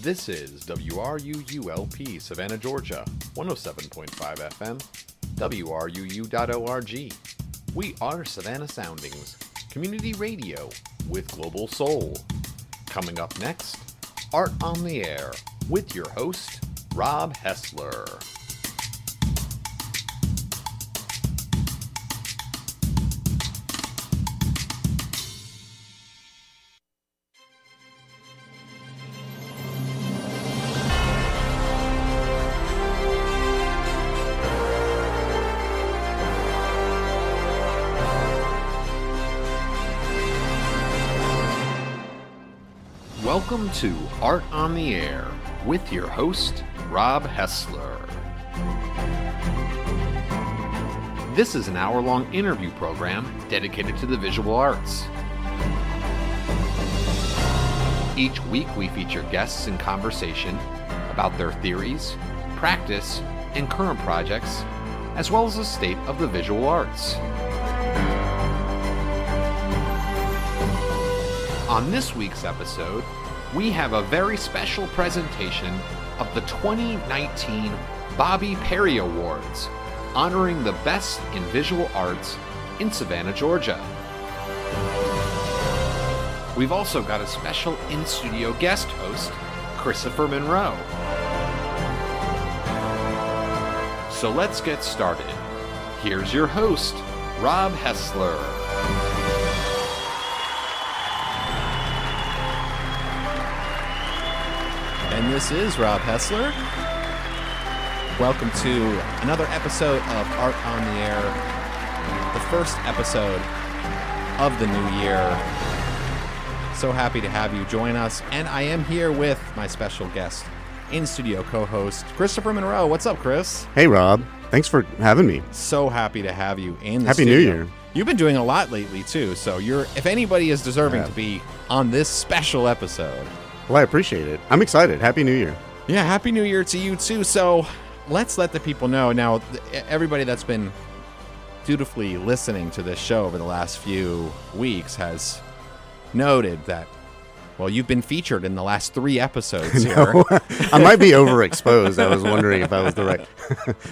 This is WRUULP Savannah, Georgia, 107.5 FM, WRUU.org. We are Savannah Soundings, community radio with global soul. Coming up next, Art on the Air with your host, Rob Hessler. Welcome to Art on the Air with your host, Rob Hessler. This is an hour long interview program dedicated to the visual arts. Each week, we feature guests in conversation about their theories, practice, and current projects, as well as the state of the visual arts. On this week's episode, we have a very special presentation of the 2019 Bobi Perry Awards, honoring the best in visual arts in Savannah, Georgia. We've also got a special in studio guest host, Kristopher Monroe. So let's get started. Here's your host, Rob Hessler. And this is Rob Hessler. Welcome to another episode of Art on the Air, the first episode of the new year. So happy to have you join us. And I am here with my special guest, in studio co host, Kristopher Monroe. What's up, Chris? Hey, Rob. Thanks for having me. So happy to have you in the Happy New. Year. You've been doing a lot lately, too. So you're, if anybody is deserving Yeah. to be on this special episode, Well, I appreciate it. I'm excited. Happy New Year. Yeah, happy new year to you too. So, let's let the people know now. Everybody that's been dutifully listening to this show over the last few weeks has noted that. Well, you've been featured in the last three episodes here. I might be overexposed. I was wondering if I was the right.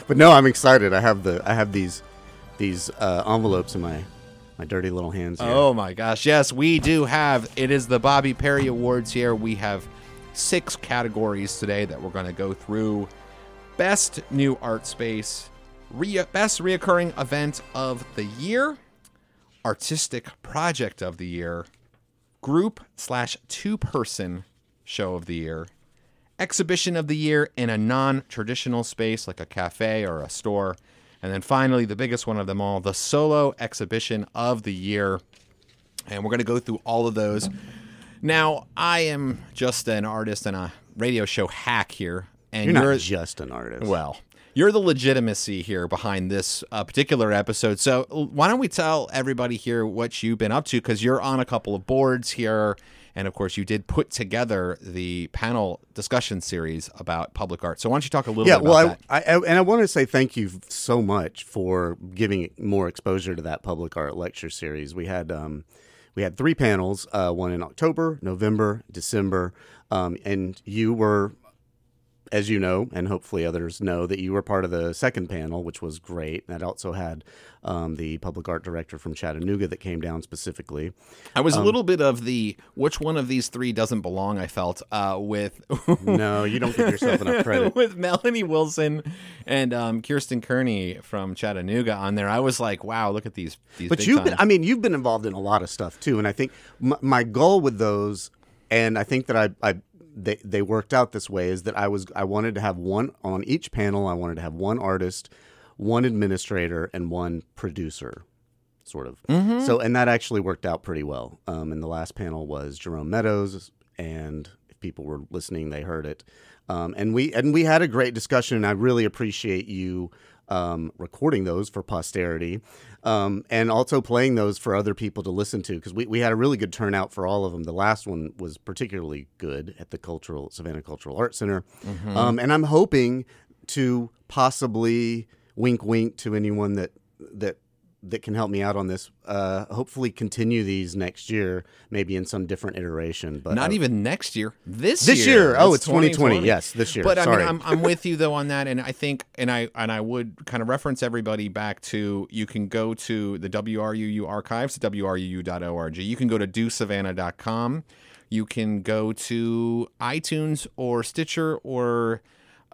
but no, I'm excited. I have the I have these these uh, envelopes in my my dirty little hands here. Oh my gosh, yes, we do have. It is the Bobi Perry Awards here. We have six categories today that we're going to go through. Best new art space, re- best reoccurring event of the year, artistic project of the year, group slash two person show of the year, exhibition of the year in a non traditional space like a cafe or a store. And then finally, the biggest one of them all, the solo exhibition of the year. And we're going to go through all of those. Now, I am just an artist and a radio show hack here. And You're you're, not just an artist. well, you're the legitimacy here behind this uh, particular episode. So, why don't we tell everybody here what you've been up to? Because you're on a couple of boards here. And of course, you did put together the panel discussion series about public art. So, why don't you talk a little yeah, bit about well, that? I, I, and I want to say thank you so much for giving more exposure to that public art lecture series. We had um, we had three panels, uh, one in October, November, December, um, and you were, as you know, and hopefully others know, that you were part of the second panel, which was great. That also had um, the public art director from Chattanooga that came down specifically. I was um, a little bit of the which one of these three doesn't belong. I felt uh, with No, you don't give yourself enough credit. with Melanie Wilson and um, Kirsten Kearney from Chattanooga on there. I was like, wow, look at these. these But you've been, I mean, you've been involved in a lot of stuff too, and I think my, my goal with those, and I think that I, I they, they worked out this way, is that I was I wanted to have one on each panel. I wanted to have one artist, one administrator, and one producer, sort of. So, and that actually worked out pretty well. Um, and the last panel was Jerome Meadows, and if people were listening, they heard it. Um, and we and we had a great discussion, and I really appreciate you um, recording those for posterity, um, and also playing those for other people to listen to because we, we had a really good turnout for all of them. The last one was particularly good at the cultural Savannah Cultural Arts Center, um, and I'm hoping to possibly wink wink to anyone that that that can help me out on this. Uh, hopefully, continue these next year, maybe in some different iteration. But Not I- even next year. This This year. Oh, it's 2020. 2020. Yes, this year. But I mean, I'm, I'm with you though on that, and I think, and I and I would kind of reference everybody back to you can go to the WRUU archives, wruu.org. You can go to dosavannah.com. You can go to iTunes or Stitcher or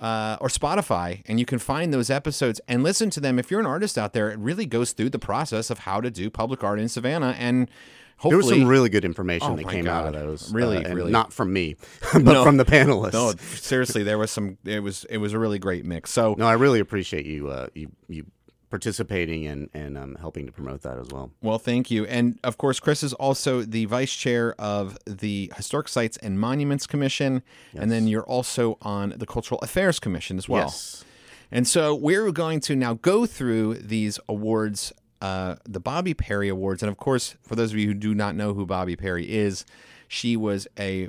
uh, or Spotify, and you can find those episodes and listen to them. If you're an artist out there, it really goes through the process of how to do public art in Savannah, and there hopefully, was some really good information Oh that came out of those. Really, uh, and really. not from me, but No. from the panelists. no, seriously, there was some. It was it was a really great mix. So No, I really appreciate you uh, you you participating and and um, helping to promote that as well. Well, thank you. And of course, Chris is also the vice chair of the Historic Sites and Monuments Commission. And then you're also on the Cultural Affairs Commission as well. Yes. And so we're going to now go through these awards, uh, the Bobi Perry Awards. And of course, for those of you who do not know who Bobi Perry is, she was a,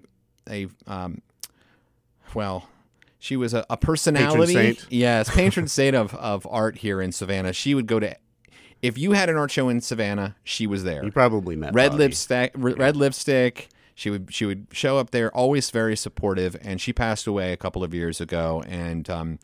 a um, well, she was a, a personality. saint. Yes, patron saint of, of art here in Savannah. She would go to, if you had an art show in Savannah, she was there You probably met red Bobi. lipstick red lipstick she would she would show up there always very supportive and she passed away a couple of years ago and um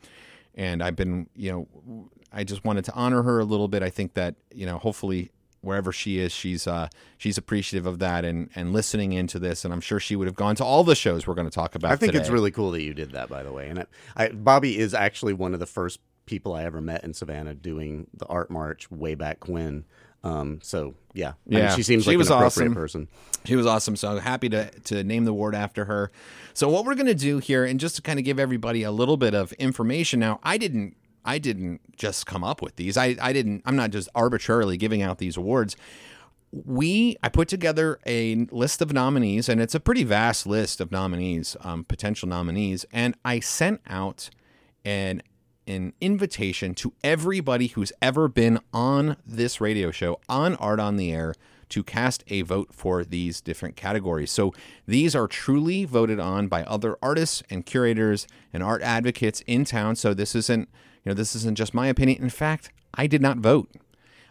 and I've been you know I just wanted to honor her a little bit I think that you know hopefully wherever she is she's uh she's appreciative of that and and listening into this and I'm sure she would have gone to all the shows we're going to talk about I think it's really cool that you did that, by the way. And I, I, Bobi is actually one of the first people I ever met in Savannah doing the art march way back when. Um, so yeah, I mean, Yeah, she seems she like was an appropriate awesome. person. She was awesome. So happy to to name the award after her. So what we're going to do here, and just to kind of give everybody a little bit of information. Now, I didn't I didn't just come up with these. I I didn't. I'm not just arbitrarily giving out these awards. We I put together a list of nominees, and it's a pretty vast list of nominees, um, potential nominees, and I sent out an an invitation to everybody who's ever been on this radio show on Art on the Air to cast a vote for these different categories. So these are truly voted on by other artists and curators and art advocates in town. So this isn't, you know, this isn't just my opinion. In fact, I did not vote.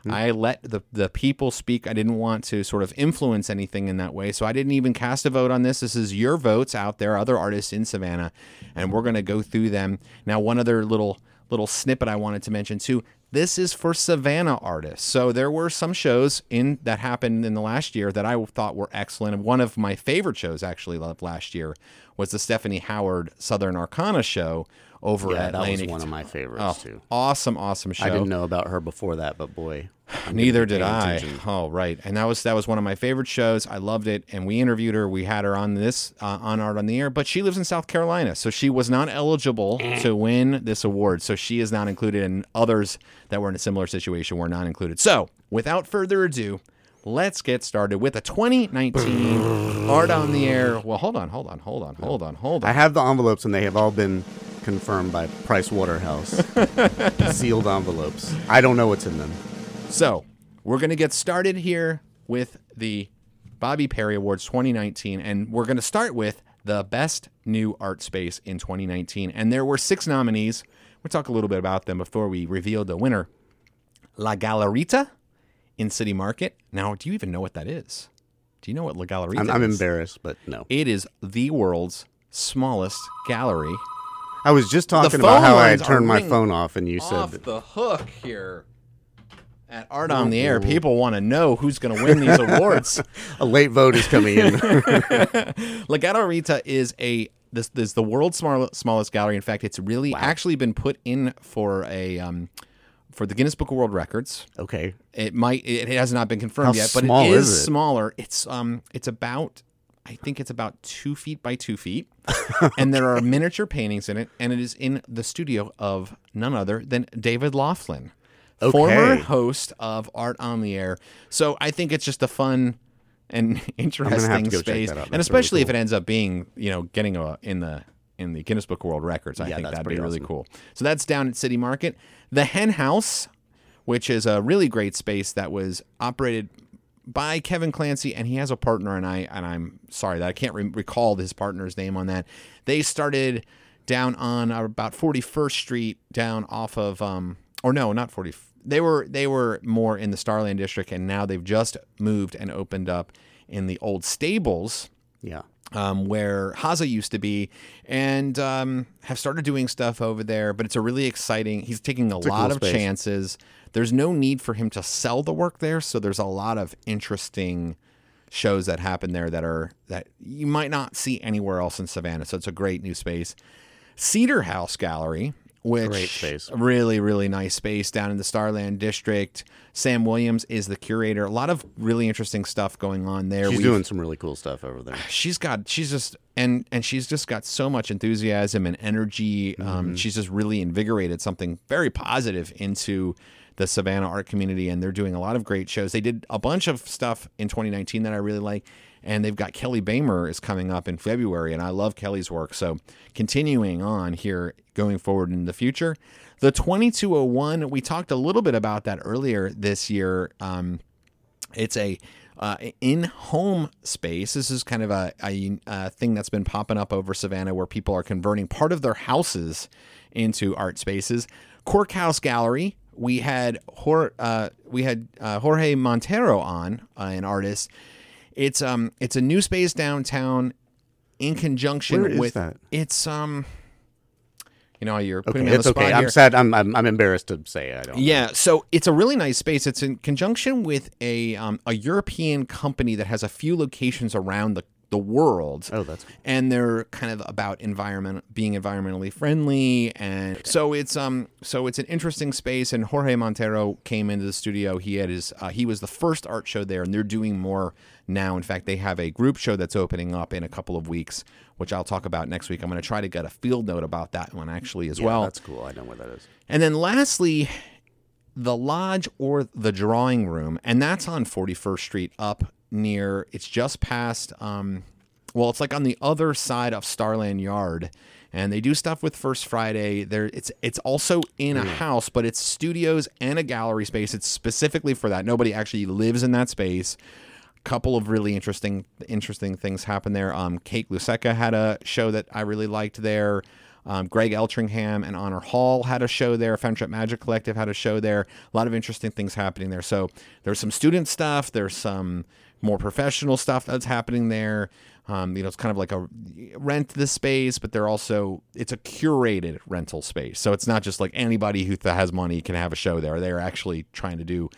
Hmm. I let the the people speak. I didn't want to sort of influence anything in that way, so I didn't even cast a vote on this. This is your votes out there, other artists in Savannah, and we're going to go through them. Now, one other little little snippet I wanted to mention too. This is for Savannah artists. So there were some shows in that happened in the last year that I thought were excellent. And one of my favorite shows actually of last year was the Stephanie Howard Southern Arcana show over Yeah, at that was one of my favorites Oh, too. awesome, awesome show. I didn't know about her before that, but boy, I'm Neither did I. attention. Oh, right. And that was that was one of my favorite shows. I loved it, and we interviewed her. We had her on this uh, on Art on the Air, but she lives in South Carolina, so she was not eligible to win this award. So she is not included, and others that were in a similar situation were not included. So, without further ado, let's get started with the 2019 Art on the Air. Well, hold on, hold on, hold on, hold on, hold on. I have the envelopes, and they have all been confirmed by Price Waterhouse. Sealed envelopes. I don't know what's in them. So we're going to get started here with the Bobi Perry Awards 2019, and we're going to start with the best new art space in 2019. And there were six nominees. We'll talk a little bit about them before we reveal the winner. La Gallerita in City Market. Now, do you even know what that is? Do you know what La Gallerita I'm, I'm embarrassed, but no. It is the world's smallest gallery. I was just talking about how I had turned my phone off, and you said Off that the hook here. At Art on the Air, people want to know who's going to win these awards. a late vote is coming in. La Rita is a this, this is the world's small, smallest gallery. In fact, it's really actually been put in for a um, for the Guinness Book of World Records. okay. It might it has not been confirmed How yet, but it is, is it? smaller. It's um it's about I think it's about two feet by two feet, and there are miniature paintings in it, and it is in the studio of none other than David Laughlin, former host of Art on the Air. So I think it's just a fun and interesting to go check space, and especially really if it ends up being you know getting a in the in the Guinness Book of World Records. I Yeah, think that'd be pretty really awesome. cool. So that's down at City Market. The Hen House, which is a really great space that was operated by Kevin Clancy, and he has a partner, and I and I'm sorry that I can't re- recall his partner's name on that. They started down on about 41st Street, down off of um or no, not 40. they were they were more in the Starland district, and now they've just moved and opened up in the old stables Yeah. Um, where Haza used to be, and um, have started doing stuff over there. But it's a really exciting. He's taking a a lot cool of space. chances. There's no need for him to sell the work there, so there's a lot of interesting shows that happen there that are that you might not see anywhere else in Savannah. So it's a great new space. Cedar House Gallery, which Great space. really really nice space down in the Starland district. Sam Williams is the curator. A lot of really interesting stuff going on there. She's We've- doing some really cool stuff over there. she's got she's just and and she's just got so much enthusiasm and energy um, she's just really invigorated something very positive into the savannah art community and they're doing a lot of great shows they did a bunch of stuff in 2019 that i really like and they've got kelly Bamer is coming up in february and i love kelly's work so continuing on here going forward in the future the 2201 we talked a little bit about that earlier this year um, it's a uh, in-home space. This is kind of a, a, a thing that's been popping up over Savannah, where people are converting part of their houses into art spaces. Cork House Gallery. We had uh, we had uh, Jorge Montero on, uh, an artist. It's um it's a new space downtown, in conjunction Where is with that? it's um. You know, you're putting Okay, me on it's the spot okay. here. I'm sad. I'm, I'm I'm embarrassed to say I don't. Yeah, so it's a really nice space. It's in conjunction with a um, a European company that has a few locations around the the world. Oh, that's cool. and they're kind of about environment being environmentally friendly and so it's um so it's an interesting space and Jorge Montero came into the studio he had his uh, he was the first art show there and they're doing more now in fact they have a group show that's opening up in a couple of weeks which I'll talk about next week I'm going to try to get a field note about that one actually as Yeah, well that's cool. I know where that is. and then lastly, the lodge or the drawing room, and that's on 41st Street up near, it's just past, um, well, it's like on the other side of Starland Yard. And they do stuff with First Friday. There, it's it's also in a house, but it's studios and a gallery space. It's specifically for that. Nobody actually lives in that space couple of really interesting interesting things happen there. Um, Kate Lusecka had a show that I really liked there. Um, Greg Eltringham and Honor Hall had a show there. Femtrip Magic Collective had a show there. A lot of interesting things happening there. So there's some student stuff. There's some more professional stuff that's happening there. Um, you know, it's kind of like a rent the space, but they're also it's a curated rental space. So it's not just like anybody who th- has money can have a show there. They're actually trying to do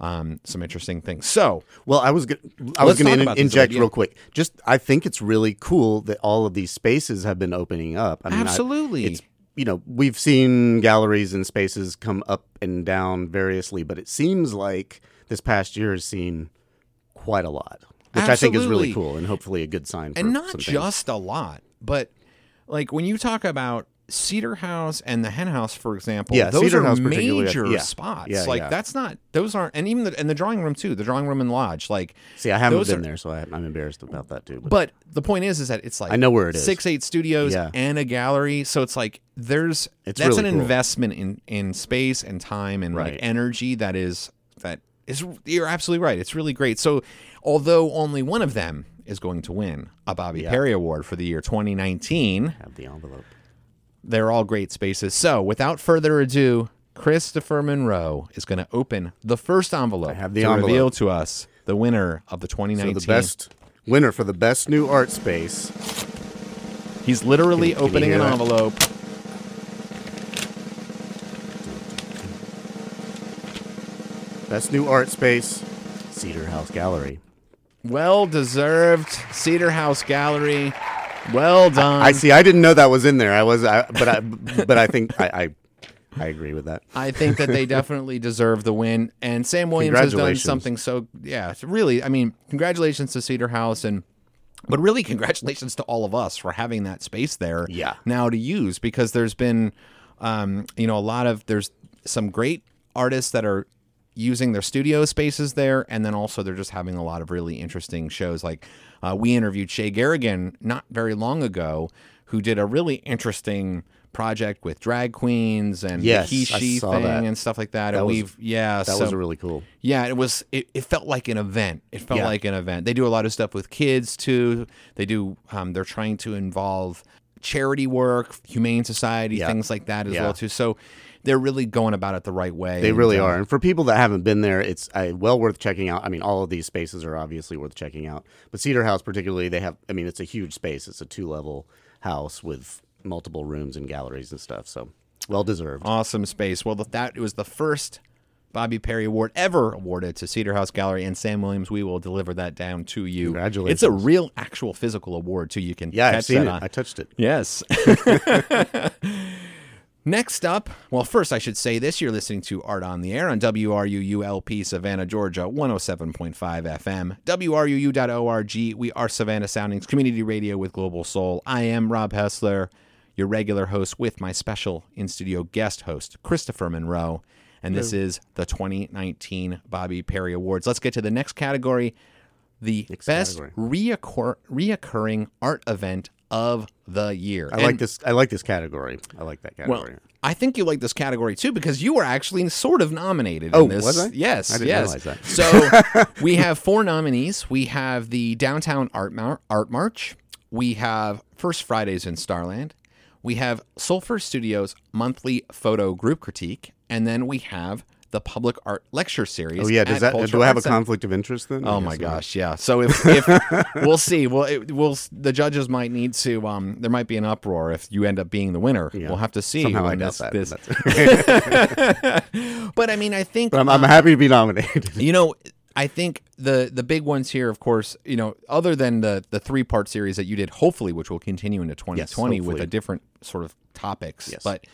um, some interesting things. So Well, I was gonna, I was going to inject real quick. Just, I think it's really cool that all of these spaces have been opening up. I mean, I- Absolutely. it's you know we've seen galleries and spaces come up and down variously, but it seems like this past year has seen quite a lot, which I think is really cool and hopefully a good sign. For and not things. just a lot, but like when you talk about Cedar House and the Hen House, for example, Yeah, those Cedar are House major yeah. spots. Yeah, like yeah. that's not those aren't, and even the and the drawing room too, the drawing room and lodge. Like, See, I haven't been are- there, so I, I'm embarrassed about that too. But, but the point is, is that it's like I know where it is. Six eight studios and a gallery, so it's like there's It's that's really an cool. investment in in space and time and like energy that is that is you're absolutely right. It's really great. So although only one of them is going to win a Bobi Yeah. Perry Award for the year 2019, have the envelope. they're all great spaces. So without further ado, Kristopher Monroe is going to open the first envelope I have the to envelope. reveal to us the winner of the So 2019. the best winner for the best new art space. He's literally Can- can opening hear an envelope. Best new art space, Cedar House Gallery. Well deserved. Cedar House Gallery. Well done. I see. I didn't know that was in there. I was, I, but I, but I think I, I, I agree with that. I think that they definitely deserve the win. And Sam Williams has done something so yeah, it's really I mean, congratulations to Cedar House and but really congratulations to all of us for having that space there Yeah. now to use because there's been um, you know, a lot of there's some great artists that are using their studio spaces there and then also they're just having a lot of really interesting shows like uh, we interviewed Shay Garrigan not very long ago who did a really interesting project with drag queens and Yes, the he she thing that. and stuff like that, That and was- we've yeah That so, was really cool. yeah it was it, it felt like an event it felt Yeah. like an event they do a lot of stuff with kids too they do um, they're trying to involve charity work humane society Yeah. things like that as Yeah. well too so they're really going about it the right way. They really uh, are. And for people that haven't been there, it's uh, well worth checking out. I mean, all of these spaces are obviously worth checking out. But Cedar House, particularly, they have, I mean, it's a huge space. It's a two level house with multiple rooms and galleries and stuff. So well deserved. Awesome space. Well, that was the first Bobi Perry Award ever awarded to Cedar House Gallery and Sam Williams. We will deliver that down to you. Congratulations. It's a real, actual, physical award too. You can Yeah, I've seen it. on- I touched it. Yes. Next up, well, first I should say this you're listening to Art on the Air on WRUULP Savannah, Georgia, 107.5 FM, WRUU.org. We are Savannah Soundings Community Radio with Global Soul. I am Rob Hessler, your regular host, with my special in studio guest host, Kristopher Monroe. And this is the 2019 Bobi Perry Awards. Let's get to the next category the best reoccur- reoccurring art event of the year. I like this. I like this category. I like that category. Well. I think you like this category too because you were actually sort of nominated Oh, in this. was I? Yes, I didn't yes. realize that. So we have four nominees. We have the Downtown Art Mar- Art March. We have First Fridays in Starland. We have Sulfur Studios monthly photo group critique, and then we have the public art lecture series. oh yeah. Does that? Cultural Do I have a Arts Center. conflict of interest then? Oh my gosh, yeah. So if, if we'll see, well, it, we'll the judges might need to. Um, there might be an uproar if you end up being the winner. We'll have to see. Somehow I doubt this- that. this- but I mean, I think but I'm, I'm happy to be nominated. you know, I think the the big ones here, of course, you know, other than the the three part series that you did, hopefully, which will continue into 2020 with a different sort of topics. Yes. But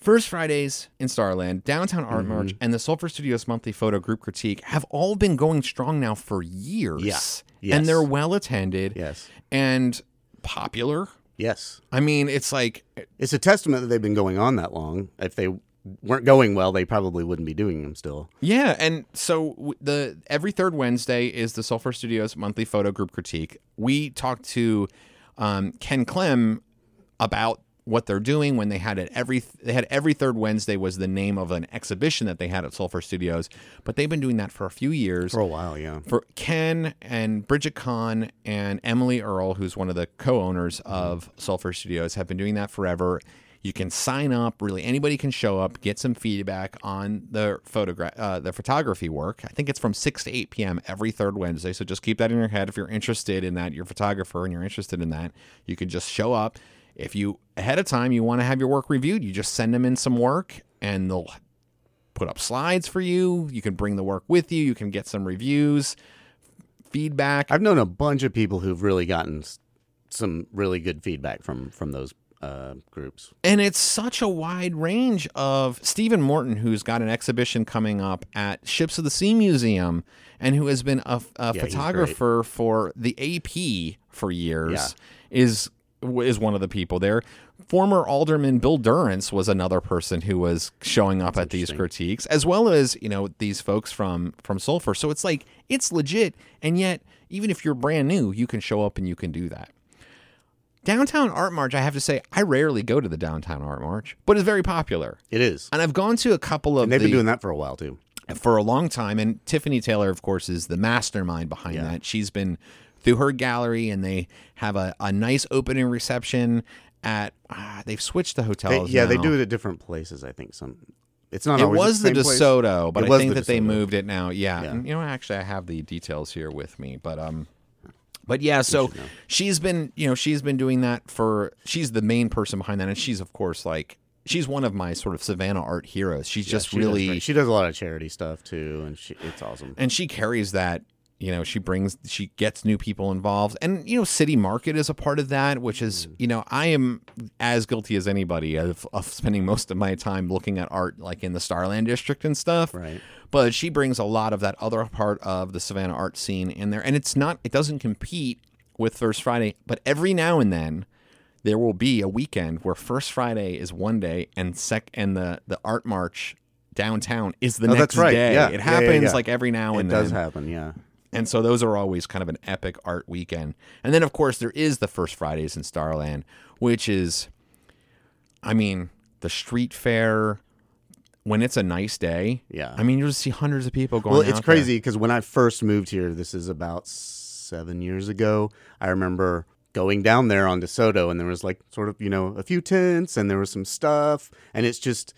First Fridays in Starland, Downtown Art Mm-hmm. March, and the Sulfur Studios monthly photo group critique have all been going strong now for years. Yeah. And they're well attended yes. and popular. Yes. I mean, it's like It's a testament that they've been going on that long. If they weren't going well, they probably wouldn't be doing them still. Yeah, and so the every third Wednesday is the Sulfur Studios monthly photo group critique. We talked to um, Ken Clem about what they're doing when they had it every they had every third Wednesday was the name of an exhibition that they had at Sulfur Studios, but they've been doing that for a few years. For a while, yeah. For Ken and Bridget Kahn and Emily Earl, who's one of the co-owners of Sulfur Studios, have been doing that forever. You can sign up. Really, anybody can show up, get some feedback on the photograph, uh, the photography work. I think it's from six to eight p.m. every third Wednesday. So just keep that in your head. If you're interested in that, you're a photographer and you're interested in that, you can just show up. If you ahead of time you want to have your work reviewed, you just send them in some work, and they'll put up slides for you. You can bring the work with you. You can get some reviews, feedback. I've known a bunch of people who've really gotten some really good feedback from from those uh, groups. And it's such a wide range of Stephen Morton, who's got an exhibition coming up at Ships of the Sea Museum and who has been a, a he's photographer for the AP for years, is is one of the people there. Former Alderman Bill Durrance was another person who was showing up at these critiques, as well as you know these folks from from Sulfur. So it's like it's legit, and yet even if you're brand new, you can show up and you can do that. Downtown Art March, I have to say, I rarely go to the Downtown Art March, but it's very popular. It is. And I've gone to a couple of And they've the, been doing that for a while too. for a long time. And Tiffany Taylor, of course, is the mastermind behind Yeah. that. She's been through her gallery, and they have a, a nice opening reception at. ah, they've switched the They, hotels. yeah, they do it at different places. I think some. It's not It was the the, same place. DeSoto, but It I think the that they moved it now. Yeah. Yeah. And, you know, actually, I have the details here with me, but um, but yeah. So she's been, you know, she's been doing that for. She's the main person behind that, and she's of course like she's one of my sort of Savannah art heroes. She's Yeah, just she really great. She does a lot of charity stuff too, and she, it's awesome. and she carries that you know she brings she gets new people involved and you know city market is a part of that which is Mm. you know i am as guilty as anybody of, of spending most of my time looking at art like in the starland district and stuff Right. but she brings a lot of that other part of the savannah art scene in there and it's not it doesn't compete with first friday but every now and then there will be a weekend where first friday is one day and sec and the the art march downtown is the Oh, next that's right. day Yeah. it Yeah, yeah, happens yeah. like every now and then. It does happen. Yeah. And so those are always kind of an epic art weekend. And then, of course, there is the First Fridays in Starland, which is, I mean, the street fair. When it's a nice day, Yeah. I mean, you'll just see hundreds of people going. Well, it's crazy because when I first moved here, this is about seven years ago. I remember going down there on DeSoto, and there was like sort of you know a few tents, and there was some stuff, and it's just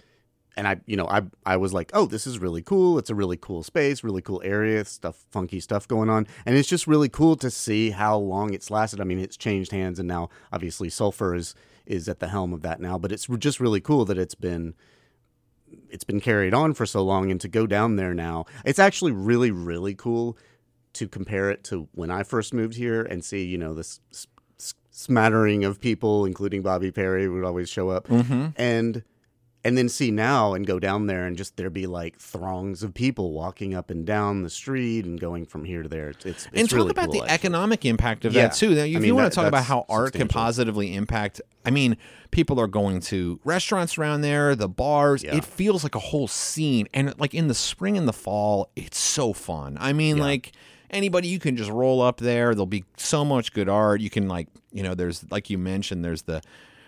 and I, you know, I I was like, oh, this is really cool. It's a really cool space, really cool area, stuff, funky stuff going on, and it's just really cool to see how long it's lasted. I mean, it's changed hands, and now obviously Sulfur is is at the helm of that now. But it's just really cool that it's been it's been carried on for so long, and to go down there now, it's actually really really cool to compare it to when I first moved here and see, you know, this smattering of people, including Bobi Perry, would always show up, Mm-hmm. and and then see now and go down there and just there be like throngs of people walking up and down the street and going from here to there. It's it's, and talk really about cool, the actually. economic impact of Yeah. that too. Now, if I mean, you want that- to talk about how art can positively impact, I mean, people are going to restaurants around there, the bars. Yeah. It feels like a whole scene, and like in the spring and the fall, it's so fun. I mean, Yeah. like anybody, you can just roll up there. There'll be so much good art. You can like, you know, there's like you mentioned, there's the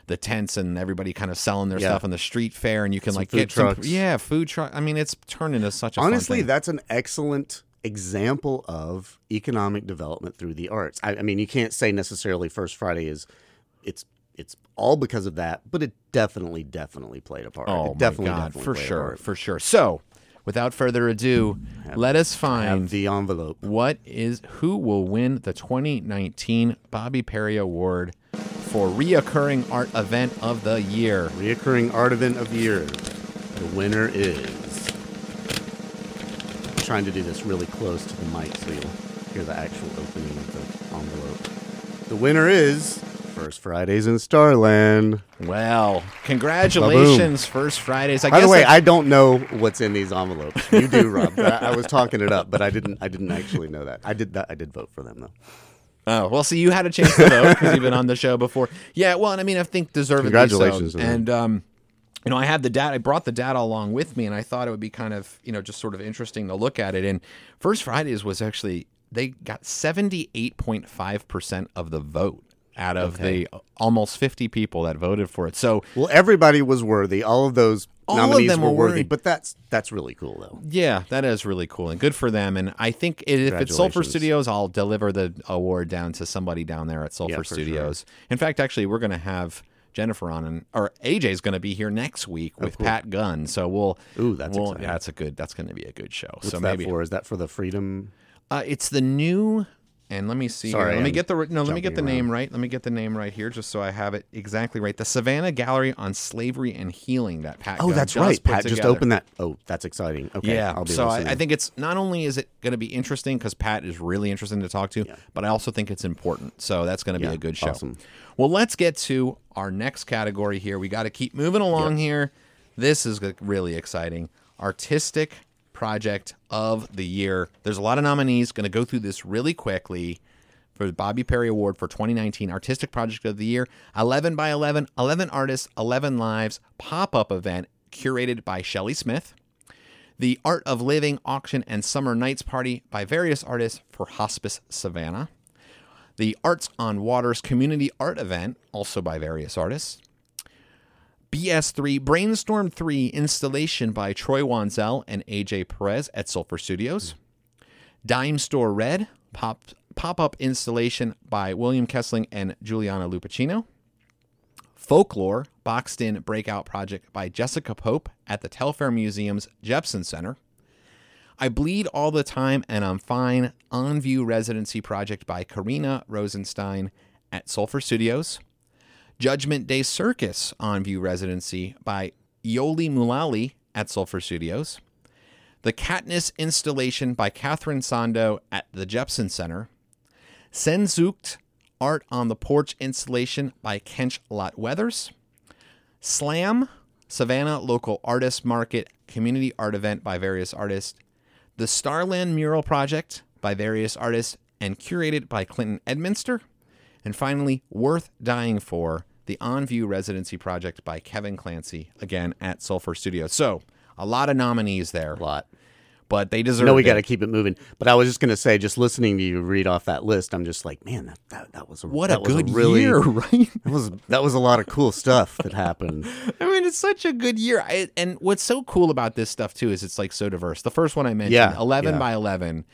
the tents and everybody kind of selling their Yeah. stuff on the street fair, and you can Some like get some, yeah, food truck. I mean, it's turned into such a Honestly, that's an excellent example of economic development through the arts. I, I mean, you can't say necessarily First Friday is it's it's all because of that, but it definitely definitely played a part. Oh it definitely, my god, definitely for sure, for sure. So, without further ado, let us find the envelope. what is who will win the 2019 Bobi Perry Award for reoccurring art event of the year. Reoccurring art event of the year. The winner is. I'm trying to do this really close to the mic so you'll hear the actual opening of the envelope. The winner is First Fridays in Starland. Well, congratulations, First Fridays. I By guess the way, I don't know what's in these envelopes. You do, Rob. I, I was talking it up, but I didn't. I didn't actually know that. I did that. I did vote for them though. Oh well, see, you had a chance to vote because you've been on the show before. Yeah, well, and I mean, I think deservedly Congratulations So. And um, you know, I had the data. I brought the data along with me, and I thought it would be kind of you know just sort of interesting to look at it. And First Fridays was actually they got seventy eight point five percent of the vote out of the almost fifty people that voted for it. So Well, everybody was worthy. All of those All of them were, were worthy. worthy. But that's that's really cool though. Yeah, that is really cool and good for them. And I think i- if it's Sulfur Studios, I'll deliver the award down to somebody down there at Sulfur for sure. Studios. In fact, actually, we're going to have Jennifer on, and or AJ's going to be here next week with Pat Gunn. So we'll. Oh, Ooh, that's we'll, exciting. yeah, that's a good. That's going to be a good show. What's so that maybe for? Is that for the Freedom? uh, it's the new. And let me see. Sorry, here. Let me I'm get the no. Let me get the jumping name right. Let me get the name right here, just so I have it exactly right. The Savannah Gallery on Slavery and Healing. That Pat. Oh, Gunn that's just right. Pat just together. opened that. Oh, that's exciting. Okay. Yeah. I'll be so I. I think it's not only is it going to be interesting because Pat is really interesting to talk to, but I also think it's important. So that's going to be Yeah, a good show. awesome. Well, let's get to our next category here. We got to keep moving along here. This is really exciting. Artistic project of the year. There's a lot of nominees. Going to go through this really quickly for the Bobi Perry Award for 2019 Artistic Project of the Year. 11 by 11, 11 artists, 11 lives, pop up event curated by Shelley Smith. The Art of Living auction and Summer Nights Party by various artists for Hospice Savannah. The Arts on Waters Community Art Event, also by various artists. BS3 Brainstorm 3 installation by Troy Wanzel and AJ Perez at Sulfur Studios. Dime Store Red pop pop up installation by William Kessling and Juliana Lupacino. Folklore boxed in breakout project by Jessica Pope at the Telfair Museum's Jepson Center. I Bleed All the Time and I'm Fine On View Residency Project by Karina Rosenstein at Sulfur Studios. Judgment Day Circus On View Residency by Yoli Mulali at Sulfur Studios. The Katniss installation by Catherine Sando at the Jepson Center. Senzukt Art on the Porch installation by Kench Lot Weathers. Slam Savannah Local Artist Market Community Art Event by various artists. The Starland Mural Project by various artists and curated by Clinton Edminster. And finally, Worth Dying For, the On View Residency Project by Kevin Clancy, again at Sulfur Studios. So, a lot of nominees there, a lot. but they deserve No, we got to keep it moving. But I was just going to say, just listening to you read off that list, I'm just like, man, that that, that was a What a good really, year, right? That was that was a lot of cool stuff that happened. I mean, it's such a good year. I, and what's so cool about this stuff too is it's like so diverse. The first one I mentioned, Yeah, eleven yeah. by eleven,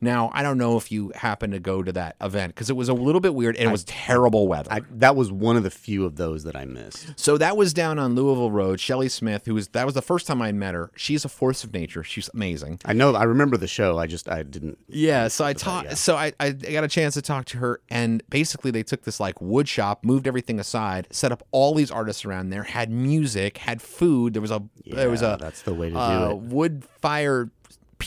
Now, I don't know if you happened to go to that event because it was a little bit weird and it was terrible weather. I, that was one of the few of those that I missed. so that was down on Louisville Road. Shelly Smith, who was that was the first time I met her. She's a force of nature. She's amazing. I know. I remember the show. I just I didn't. Yeah, so I talked. So I, I got a chance to talk to her, and basically they took this like wood shop, moved everything aside, set up all these artists around there, had music, had food. There was a there was a that's the way to do uh, it. wood fire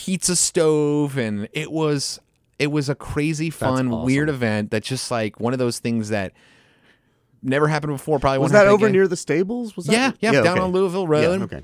pizza stove, and it was it was a crazy fun awesome. weird event that just like one of those things that never happened before. Probably Was that over again. near the stables? Was that? Yeah, yeah, down okay. on Louisville Road. Yeah, okay.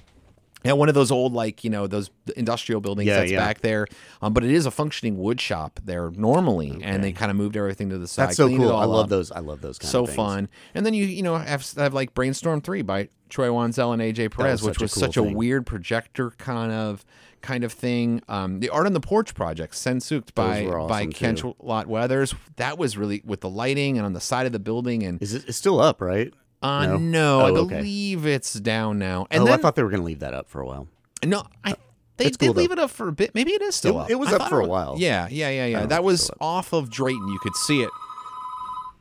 Yeah, one of those old, like you know, those industrial buildings Yeah, that's yeah. back there. Um, but it is a functioning wood shop there normally, and they kind of moved everything to the side. That's so cool. I love up. those. I love those. Kind So of things. fun. And then you you know have have like Brainstorm Three by Troy Wanzel and AJ Perez, was which was cool such a weird projector kind of kind of thing. Um, the Art on the Porch project, Sensukt by by awesome, Kent too. Lot Weathers. That was really with the lighting and on the side of the building and. Is it? It's still up, right? Uh, No? no, I Oh, okay. believe it's down now. And oh, then, I thought they were going to leave that up for a while. no, I they did cool, though. leave it up for a bit. Maybe it is still It- up. it was I up for a while. Yeah, yeah, yeah, yeah. That was off of Drayton. You could see it.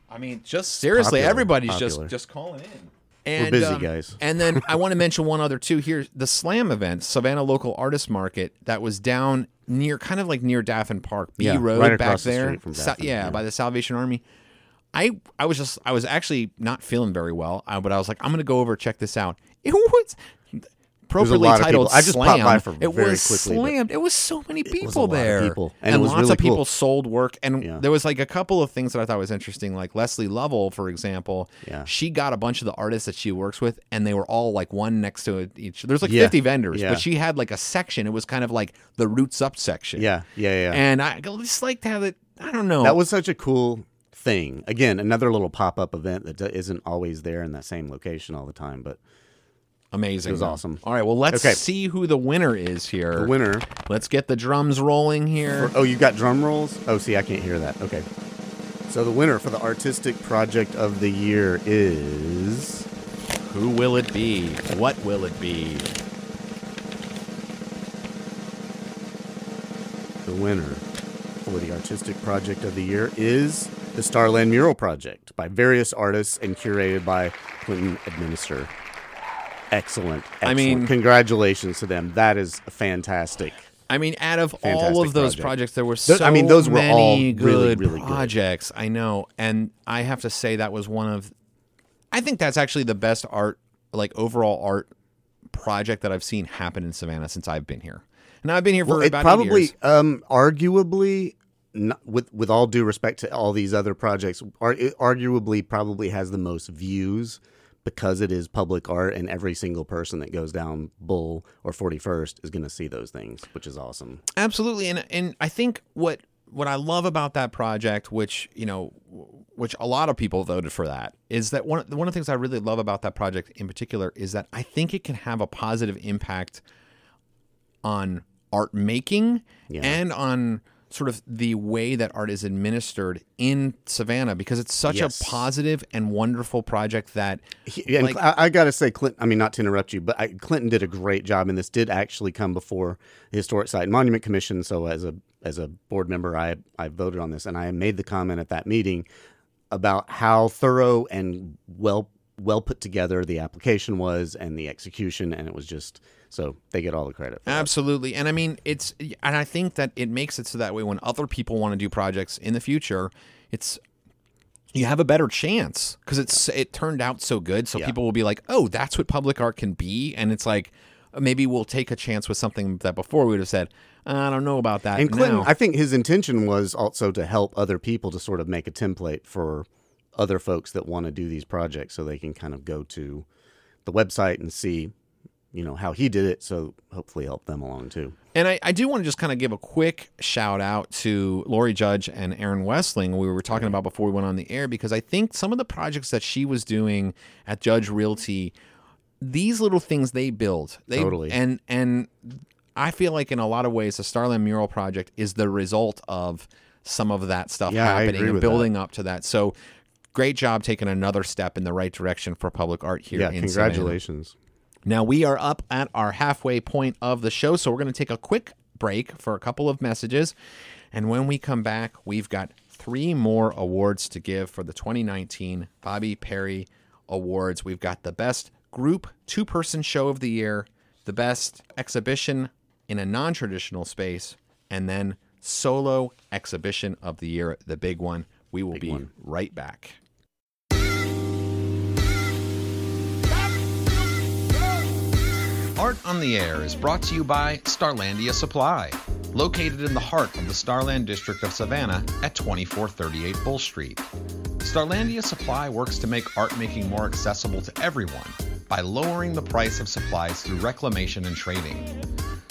I mean, just seriously, popular, everybody's popular. just just calling in. And, busy, um, guys. And then I want to mention one other too. Here, the Slam event, Savannah Local Artist Market, that was down near, kind of like near Daffin Park, B Yeah, Road right back across the there. street from Sa- Daffin, yeah, yeah. by the Salvation Army. I I was just I was actually not feeling very well, uh, but I was like, I'm gonna go over check this out. It was appropriately titled. I just popped by for it very was quickly, slammed. It was so many people there, people, and it was lots really of people cool. sold work. And Yeah. there was like a couple of things that I thought was interesting, like Leslie Lovell, for example. Yeah. she got a bunch of the artists that she works with, and they were all like one next to each. There's like Yeah. 50 vendors, Yeah. but she had like a section. It was kind of like the roots up section. Yeah, yeah, yeah. and I just like to have it. I don't know. that was such a cool thing. Again, another little pop up event that do- isn't always there in that same location all the time. But amazing. it was awesome. All right, well let's Okay. see who the winner is here. the winner. Let's get the drums rolling here. Oh, you got drum rolls? Oh, see, I can't hear that. Okay. So the winner for the artistic project of the year is Who will it be? What will it be? the winner for the artistic project of the year is the Starland Mural Project by various artists and curated by Clinton Edminster. Excellent. I mean- congratulations to them. That is fantastic. I mean, out of all Fantastic of those project. projects, there were so I mean, those were many all really, good really good. projects. I know, and I have to say that was one of. I think that's actually the best art, like overall art project that I've seen happen in Savannah since I've been here. And I've been here for Well, about probably, um, arguably, not, with with all due respect to all these other projects, ar- arguably probably has the most views because it is public art, and every single person that goes down Bull or Forty First is going to see those things, which is awesome. Absolutely, and and I think what what I love about that project, which you know, which a lot of people voted for that, is that one one of the things I really love about that project in particular is that I think it can have a positive impact on art making Yeah. and on sort of the way that art is administered in Savannah because it's such Yes. a positive and wonderful project that He- and Like- I, I got to say, Clinton. I mean, not to interrupt you, but I, Clinton did a great job, and this did actually come before the Historic Site and Monument Commission. So, as a as a board member, I I voted on this, and I made the comment at that meeting about how thorough and well well put together the application was and the execution, and it was just so they get all the credit. For that. Absolutely. And I mean, it's, and I think that it makes it so that way when other people want to do projects in the future, it's, you have a better chance because it's, it turned out so good. So Yeah. people will be like, oh, that's what public art can be. And it's like, maybe we'll take a chance with something that before we would have said, I don't know about that. And Clinton, now." I think his intention was also to help other people to sort of make a template for other folks that want to do these projects so they can kind of go to the website and see, you know, how he did it. So hopefully help them along too. And I, I do want to just kind of give a quick shout out to Lori Judge and Aaron Westling, we were talking about before we went on the air, because I think some of the projects that she was doing at Judge Realty, these little things they build, they, Totally. and and I feel like in a lot of ways, the Starland Mural project is the result of some of that stuff Yeah, happening and building up to that. So. Great job taking another step in the right direction for public art here Yeah, Savannah. congratulations. Now we are up at our halfway point of the show, so we're going to take a quick break for a couple of messages. And when we come back, we've got three more awards to give for the 2019 Bobi Perry Awards. We've got the best group two person show of the year, the best exhibition in a non traditional space, and then solo exhibition of the year, the big one. We will be one. right back. Art on the Air is brought to you by Starlandia Supply, located in the heart of the Starland district of Savannah at 2438 Bull Street. Starlandia Supply works to make art making more accessible to everyone by lowering the price of supplies through reclamation and trading.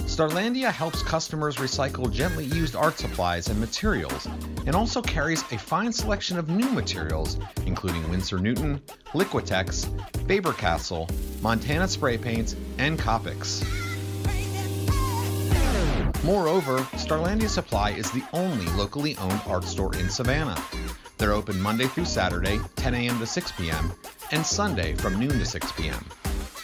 Starlandia helps customers recycle gently used art supplies and materials and also carries a fine selection of new materials, including Winsor Newton, Liquitex, Faber-Castell, Montana spray paints, and Copics. Moreover, Starlandia Supply is the only locally owned art store in Savannah. They're open Monday through Saturday, 10 a.m. to 6 p.m., and Sunday from noon to 6 p.m.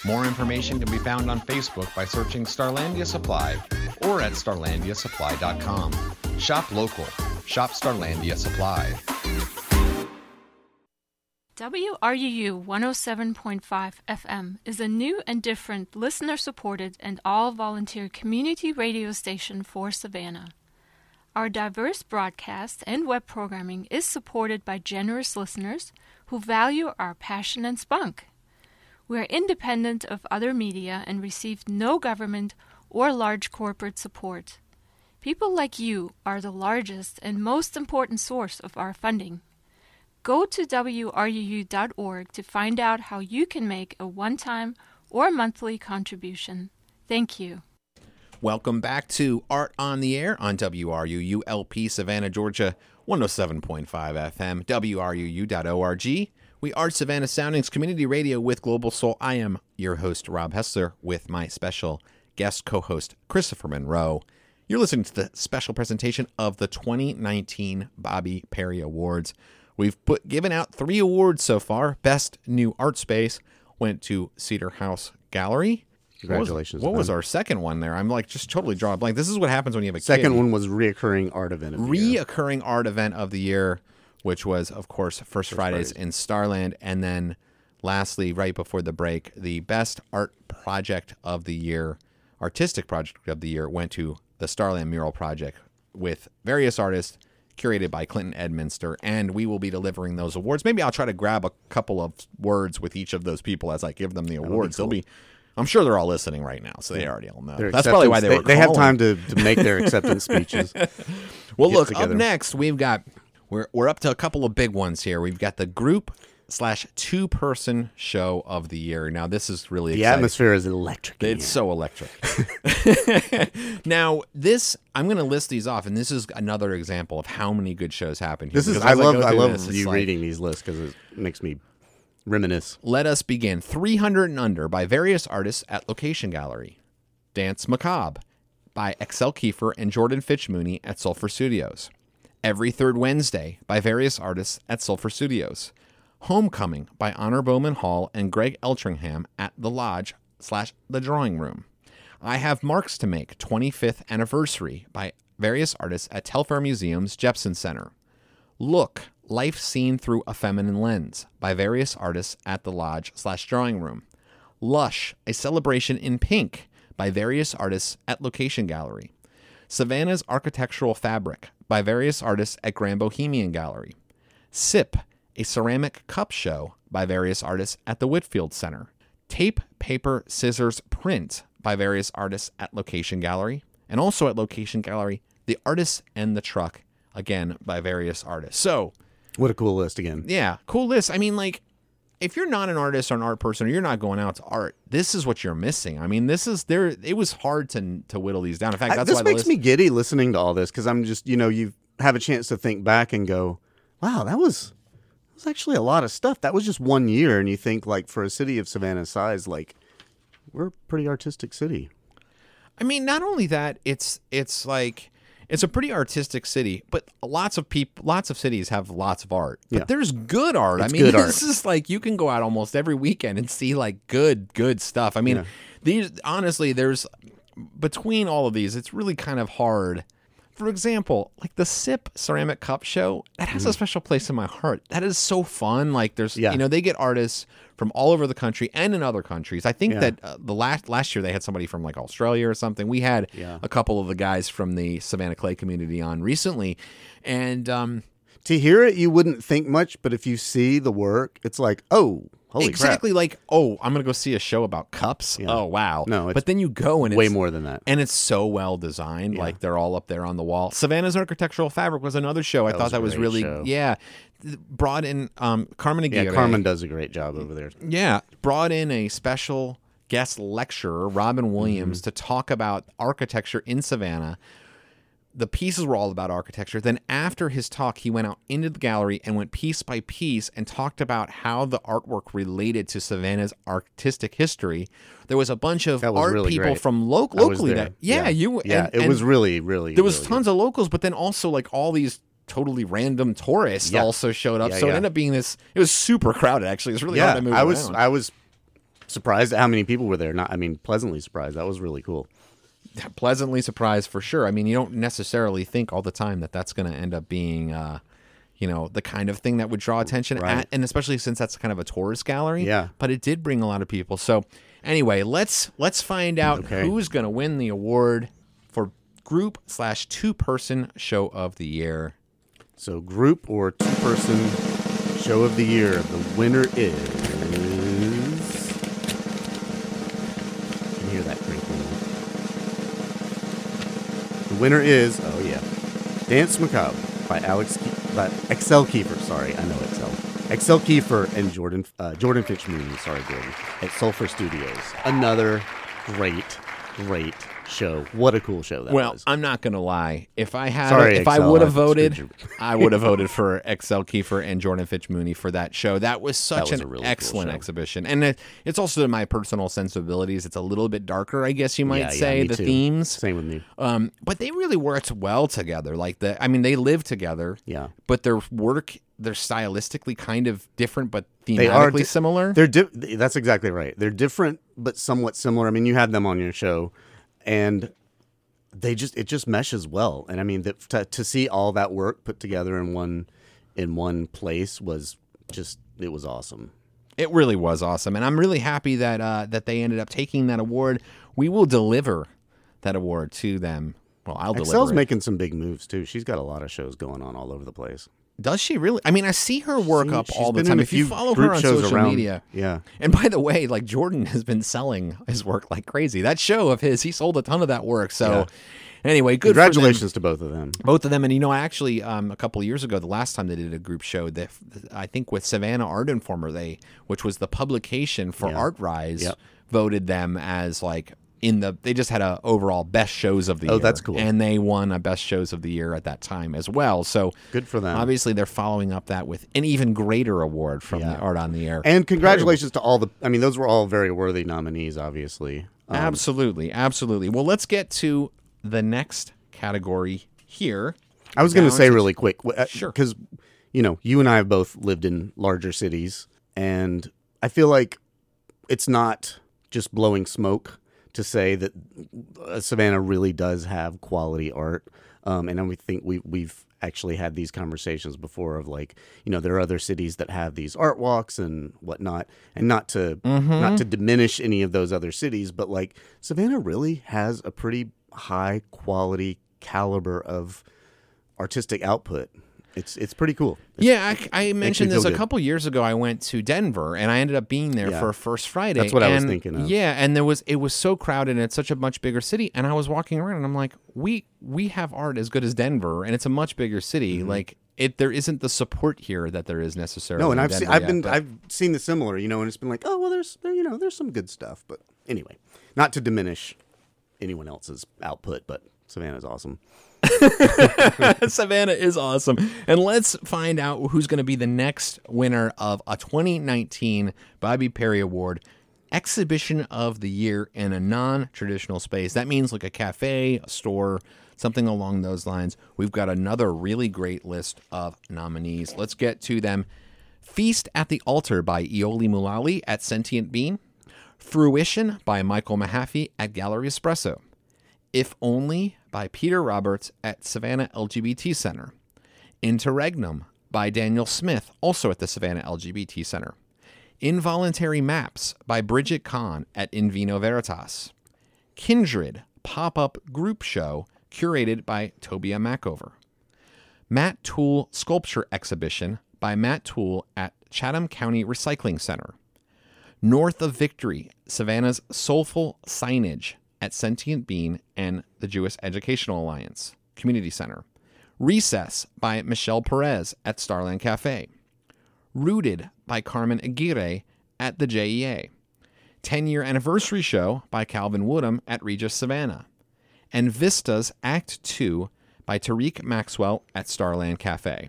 More information can be found on Facebook by searching Starlandia Supply or at starlandiasupply.com. Shop local. Shop Starlandia Supply. WRUU 107.5 FM is a new and different listener supported and all volunteer community radio station for Savannah. Our diverse broadcast and web programming is supported by generous listeners who value our passion and spunk. We are independent of other media and receive no government or large corporate support. People like you are the largest and most important source of our funding. Go to WRUU.org to find out how you can make a one time or monthly contribution. Thank you. Welcome back to Art on the Air on WRUU LP Savannah, Georgia, 107.5 FM, WRUU.org. We are Savannah Soundings Community Radio with Global Soul. I am your host, Rob Hessler, with my special guest co host, Kristopher Monroe. You're listening to the special presentation of the 2019 Bobi Perry Awards. We've put given out three awards so far. Best New Art Space went to Cedar House Gallery. Congratulations, What was, what was our second one there? I'm like just totally drawing a blank. This is what happens when you have a Second kid. one was reoccurring art event. Of the year. reoccurring art event of the year, which was, of course, First, Fridays, Fridays. in Starland. And then lastly, right before the break, the best art project of the year, artistic project of the year, went to the Starland Mural Project with various artists curated by Clinton Edminster. And we will be delivering those awards. Maybe I'll try to grab a couple of words with each of those people as I give them the awards. They'll be. I'm sure they're all listening right now, so they already all know. Their That's probably why they acceptance- were. They, have time to, to make their acceptance speeches. Well, look together. up next. We've got we're we're up to a couple of big ones here. We've got the group slash two person show of the year. Now this is really The exciting. atmosphere is electric. It's so electric. now this I'm going to list these off, and this is another example of how many good shows happen here. This is I love I love this, it's you like- reading these lists because it makes me reminisce. Let us begin. 300 and Under by various artists at Location Gallery. Dance Macabre by Excel Kiefer and Jordan Fitch Mooney at Sulfur Studios. Every Third Wednesday by various artists at Sulfur Studios. Homecoming by Honor Bowman Hall and Greg Eltringham at The Lodge slash The Drawing Room. I Have Marks to Make 25th Anniversary by various artists at Telfair Museum's Jepson Center. Look, Life Seen Through a Feminine Lens by various artists at the Lodge slash Drawing Room. Lush, A Celebration in Pink by various artists at Location Gallery. Savannah's Architectural Fabric by various artists at Grand Bohemian Gallery. Sip, a ceramic cup show by various artists at the Whitfield Center. Tape, Paper, Scissors, Print by various artists at Location Gallery. And also at Location Gallery, The Artist and the Truck, again by various artists. So, What a cool list again. yeah, cool list. I mean, like, if you're not an artist or an art person, or you're not going out to art, this is what you're missing. I mean, this is there. It was hard to to whittle these down. In fact, I- this why makes list, me giddy listening to all this because I'm just you know you have a chance to think back and go, wow, that was that was actually a lot of stuff. That was just one year, and you think like for a city of Savannah size, like we're a pretty artistic city. I mean, not only that, it's it's like it's a pretty artistic city, but lots of people, lots of cities have lots of art. But Yeah. there's good art. I mean, good art. this is like you can go out almost every weekend and see like good, good stuff. I mean, Yeah. these honestly, there's between all of these, it's really kind of hard For example, like the Sip Ceramic Cup Show, that has a special place in my heart. That is so fun. Like there's. Yeah. you know, they get artists from all over the country and in other countries. I think Yeah. that uh, the last last year they had somebody from like Australia or something. We had Yeah. a couple of the guys from the Savannah Clay community on recently, and um, To hear it, you wouldn't think much, but if you see the work, it's like, oh, holy exactly like, oh, I'm gonna go see a show about cups. Oh wow, No, it's but then you go and crap. Way more than that. and it's so well designed. Like they're all up there on the wall. Savannah's Architectural Fabric was another show. I thought that was really show. yeah. Brought in um, Carmen Yeah, Carmen does a great job over there. Yeah, brought in a special guest lecturer, Robin Williams, Mm-hmm. to talk about architecture in Savannah. The pieces were all about architecture. Then, after his talk, he went out into the gallery and went piece by piece and talked about how the artwork related to Savannah's artistic history. There was a bunch of art really people great. from lo- locally that, yeah, you, yeah, and- it and was really, really. there was really tons of locals, but then also like all these totally random tourists Yeah. also showed up. Yeah, so it ended up being this. It was super crowded. Actually, it was really Good. hard Yeah, to move I was, around. I was surprised at how many people were there. Not, I mean, pleasantly surprised. That was really cool. Pleasantly surprised for sure. I mean, you don't necessarily think all the time that that's going to end up being, uh, you know, the kind of thing that would draw attention, Right. at, and especially since that's kind of a tourist gallery. Yeah. But it did bring a lot of people. So, anyway, let's let's find out Okay. who's going to win the award for group slash two person show of the year. So, group or two person show of the year. The winner is. The winner is. Oh, yeah. Dance Macabre by Alex. By Excel Kiefer. Sorry, I know Excel. Excel Kiefer and Jordan uh, Jordan Fitch. Sorry, Jordan. At Sulfur Studios. Another great, great show. What a cool show that was. Well, was. I'm not going to lie. If I had, Sorry, if I would have voted. I would have voted for Excel Kiefer and Jordan Fitch Mooney for that show. That was such was an really excellent show. exhibition, and it, it's also to my personal sensibilities. It's a little bit darker, I guess you might Yeah, yeah, say, me the too. themes. Same with me. Um, but they really worked well together. Like the, I mean, they live together. Yeah. But their work, they're stylistically kind of different, but thematically They are di- similar. They're di- that's exactly right. They're different but somewhat similar. I mean, you had them on your show, and they just it just meshes well. And I mean, that to, to see all that work put together in one in one place was just it was awesome. It really was awesome, and I'm really happy that uh, that they ended up taking that award. We will deliver that award to them. Well, I'll Excel's deliver. It. making some big moves too. She's got a lot of shows going on all over the place. Does she really? I mean, I see her work She- up all the time. If you follow her on social around- media, yeah. And by the way, like Jordan has been selling his work like crazy. That show of his, he sold a ton of that work. So, Yeah. anyway, good. Congratulations to both of them. both of them. And you know, I actually, um, a couple of years ago, the last time they did a group show, that I think with Savannah Art Informer, they, which was the publication for Yeah. Art Rise, Yep. voted them as like in the. They just had a overall best shows of the Oh, year. that's cool. And they won a best shows of the year at that time as well. So Good for them. Obviously, they're following up that with an even greater award from the Art on the Air. And congratulations to all the. I mean, those were all very worthy nominees, obviously. Um, absolutely, absolutely. Well, let's get to the next category here. I was going to say really quick, Sure. because you know you and I have both lived in larger cities, and I feel like it's not just blowing smoke to say that uh, Savannah really does have quality art, um, and I think we we've actually had these conversations before of like you know there are other cities that have these art walks and whatnot, and not to Mm-hmm. not to diminish any of those other cities, but like Savannah really has a pretty high quality caliber of artistic output. It's it's pretty cool. It's- Yeah, I, I mentioned this a good. couple years ago. I went to Denver and I ended up being there Yeah. for First Friday. That's what I was thinking of. Yeah, and there was it was so crowded and it's such a much bigger city. And I was walking around and I'm like, we we have art as good as Denver, and it's a much bigger city. Like it, there isn't the support here that there is necessarily. Mm-hmm. no, and I've seen I've yet, been but- I've seen the similar, you know, and it's been like, oh well, there's there you know there's some good stuff, but anyway, not to diminish anyone else's output, but Savannah's awesome. Savannah is awesome. And let's find out who's going to be the next winner of a 2019 Bobi Perry Award Exhibition of the Year in a non traditional space. That means like a cafe, a store, something along those lines. We've got another really great list of nominees. Let's get to them. Feast at the Altar by Ioli Mulali at Sentient Bean. Fruition by Michael Mahaffey at Gallery Espresso. If Only by Peter Roberts at Savannah LGBT Center. Interregnum by Daniel Smith, also at the Savannah LGBT Center. Involuntary Maps by Bridget Kahn at Invino Veritas. Kindred pop up group show curated by Tobia Mackover. Matt Toole Sculpture Exhibition by Matt Toole at Chatham County Recycling Center. North of Victory, Savannah's Soulful Signage at Sentient Bean and the Jewish Educational Alliance Community Center. Recess by Michelle Perez at Starland Cafe. Rooted by Carmen Aguirre at the JEA. 10 year anniversary show by Calvin Woodham at Regis Savannah. And Vistas Act 2 by Tariq Maxwell at Starland Cafe.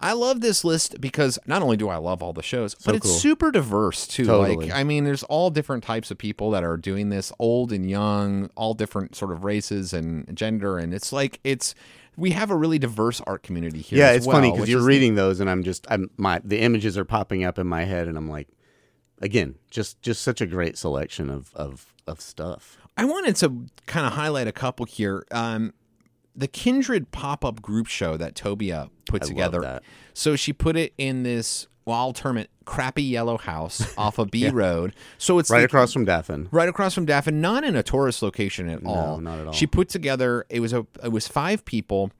I love this list because not only do I love all the shows, but it's cool. super diverse too. Totally. Like, I mean, there's all different types of people that are doing this, old and young, all different sort of races and gender, and it's like it's we have a really diverse art community here. Yeah, it's funny because you're reading those, and I'm just, I'm my the images are popping up in my head, and I'm like, again, just just such a great selection of of of stuff. I wanted to kind of highlight a couple here. Um, the Kindred pop up group show that Tobia uh, put I love together. that. So she put it in this, well, I'll term it crappy yellow house off of B Road. So it's Right the- across from Daffin. right across from Daffin, not in a tourist location at all. not at all. She put together it was a it was five people,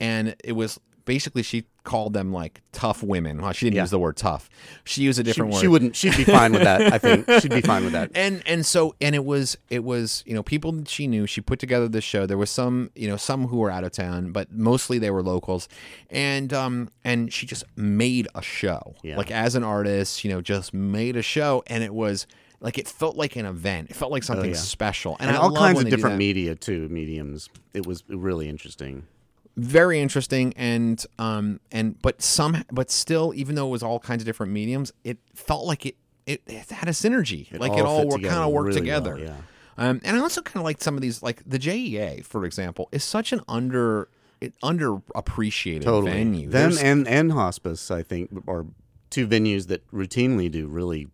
and it was basically she called them like tough women. Well, she didn't Yeah. use the word tough. She used a She, different word. she wouldn't. She'd be fine with that. I think she'd be fine with that. and and so and it was it was you know people that she knew she put together this show there was some you know some who were out of town but mostly they were locals and um and she just made a show Yeah. like as an artist you know just made a show and it was like it felt like an event it felt like something Oh, yeah. special and, And, all kinds of different media too, mediums. It was really interesting. Very interesting and um and but some but still even though it was all kinds of different mediums it felt like it it, it had a synergy like it all all were together kind of worked really together well, yeah. um and i also kind of like some of these like the jea for example is such an under it underappreciated Totally. venue Them There's- and and hospice, I think, are two venues that routinely do really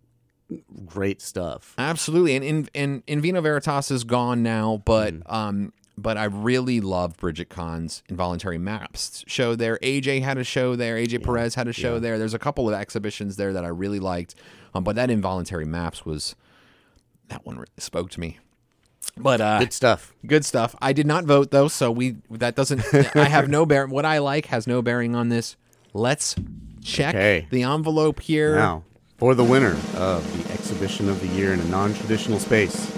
great stuff. Absolutely, and in and in Vino Veritas is gone now, but Mm. um, but I really love Bridget Kahn's Involuntary Maps show there. AJ had a show there. AJ Perez had a show there. There's a couple of exhibitions there that I really liked, um, but that Involuntary Maps was that one really spoke to me. But uh, Good stuff. good stuff. I did not vote though, so we that doesn't. I have no bearing. What I like has no bearing on this. Let's check Okay. the envelope here. Now, for the winner of the exhibition of the year in a non-traditional space,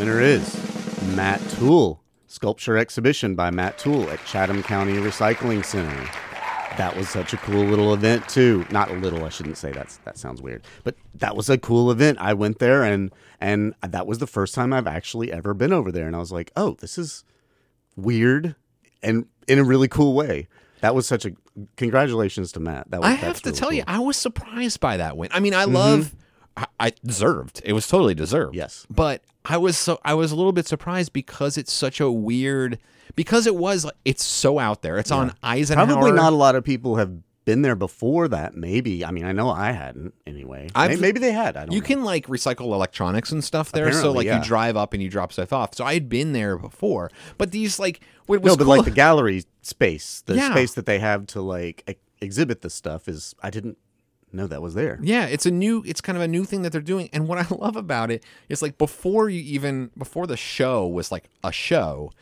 winner is Matt Toole. Sculpture exhibition by Matt Toole at Chatham County Recycling Center. That was such a cool little event too. Not a little, I shouldn't say that's that sounds weird. But that was a cool event. I went there and and that was the first time I've actually ever been over there and I was like, "Oh, this is weird and in a really cool way. That was such a congratulations to Matt. That was I have to really tell you, cool. Mm-hmm. I was surprised by that win. I mean, I love, I, I deserved. It was totally deserved. Yes. but I was so I was a little bit surprised because it's such a weird. Because it was, it's so out there. It's on Eisenhower. Probably not a lot of people have been there before that. Maybe. I mean, I know I hadn't anyway. I've- maybe they had. I don't You know. can like recycle electronics and stuff there. so like yeah. you drive up and you drop stuff off. So I had been there before, but these like what was No, but cool- like the gallery space, the Yeah. space that they have to like exhibit the stuff is I didn't know that was there. Yeah, it's a new it's kind of a new thing that they're doing. And what I love about it is like before you even before the show was like a show,